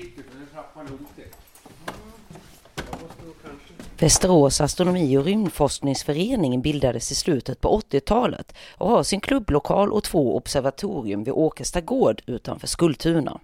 försiktigt. Västerås astronomi och rymdforskningsförening bildades i slutet på 80-talet och har sin klubblokal och två observatorium vid Åkesta gård utanför Skultuna.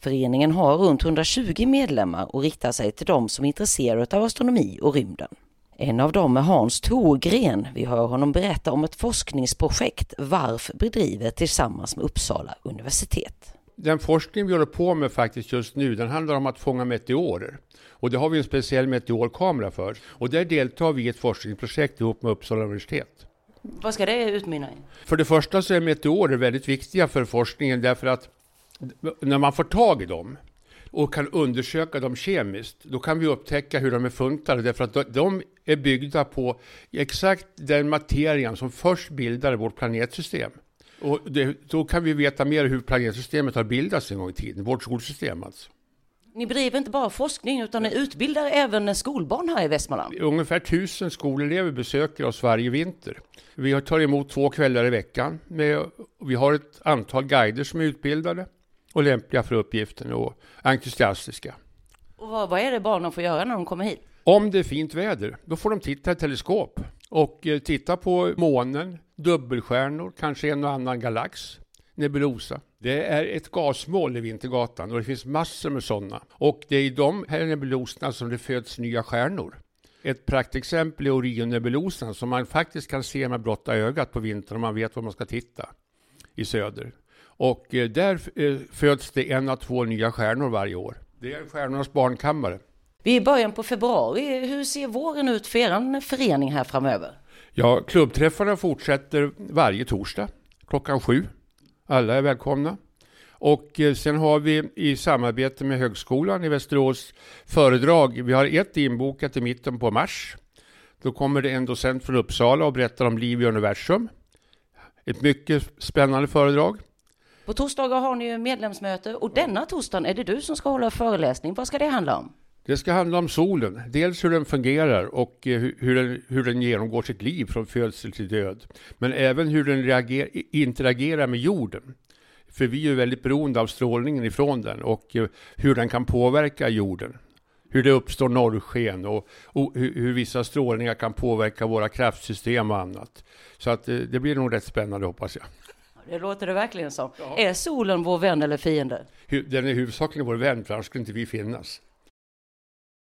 Föreningen har runt 120 medlemmar och riktar sig till de som är intresserade av astronomi och rymden. En av dem är Hans Thorgren. Vi hör honom berätta om ett forskningsprojekt VARF bedriver tillsammans med Uppsala universitet. Den forskning vi håller på med faktiskt just nu, den handlar om att fånga meteorer. Och det har vi en speciell meteorkamera för. Och där deltar vi i ett forskningsprojekt ihop med Uppsala universitet. Vad ska det utmynna i? För det första så är meteorer väldigt viktiga för forskningen därför att när man får tag i dem och kan undersöka dem kemiskt, då kan vi upptäcka hur de är funtade, därför att de är byggda på exakt den materian som först bildade vårt planetsystem. Och det, då kan vi veta mer hur planetsystemet har bildats en gång i tiden, vårt solsystem alltså. Ni bedriver inte bara forskning utan ni utbildar även skolbarn här i Västmanland. Ungefär tusen skolelever besöker oss varje vinter. Vi tar emot två kvällar i veckan. Med, vi har ett antal guider som är utbildade och lämpliga för uppgiften och entusiastiska. Och vad, vad är det barnen får göra när de kommer hit? Om det är fint väder, då får de titta i teleskop och eh, titta på månen, dubbelstjärnor, kanske en och annan galax, nebulosa. Det är ett gasmoln i Vintergatan och det finns massor med sådana. Och det är i de här nebuloserna som det föds nya stjärnor. Ett praktexempel är Orionnebulosan som man faktiskt kan se med blotta ögat på vintern om man vet var man ska titta i söder. Och eh, där eh, föds det en av två nya stjärnor varje år. Det är stjärnornas barnkammare. Vi är i början på februari. Hur ser våren ut för er förening här framöver? Ja, klubbträffarna fortsätter varje torsdag klockan sju. Alla är välkomna. Och eh, sen har vi i samarbete med Högskolan i Västerås föredrag. Vi har ett inbokat i mitten på mars. Då kommer det en docent från Uppsala och berättar om liv i universum. Ett mycket spännande föredrag. På torsdagar har ni ju medlemsmöte och denna torsdag är det du som ska hålla föreläsning. Vad ska det handla om? Det ska handla om solen, dels hur den fungerar och eh, hur den, hur den genomgår sitt liv från födsel till död. Men även hur den reager, interagerar med jorden. För vi är väldigt beroende av strålningen ifrån den och eh, hur den kan påverka jorden. Hur det uppstår norrsken och, och hur, hur, vissa strålningar kan påverka våra kraftsystem och annat. Så att det, eh, det blir nog rätt spännande hoppas jag. Det låter det verkligen som. Ja. Är solen vår vän eller fiende? Den är huvudsakligen vår vän, för annars skulle inte vi finnas.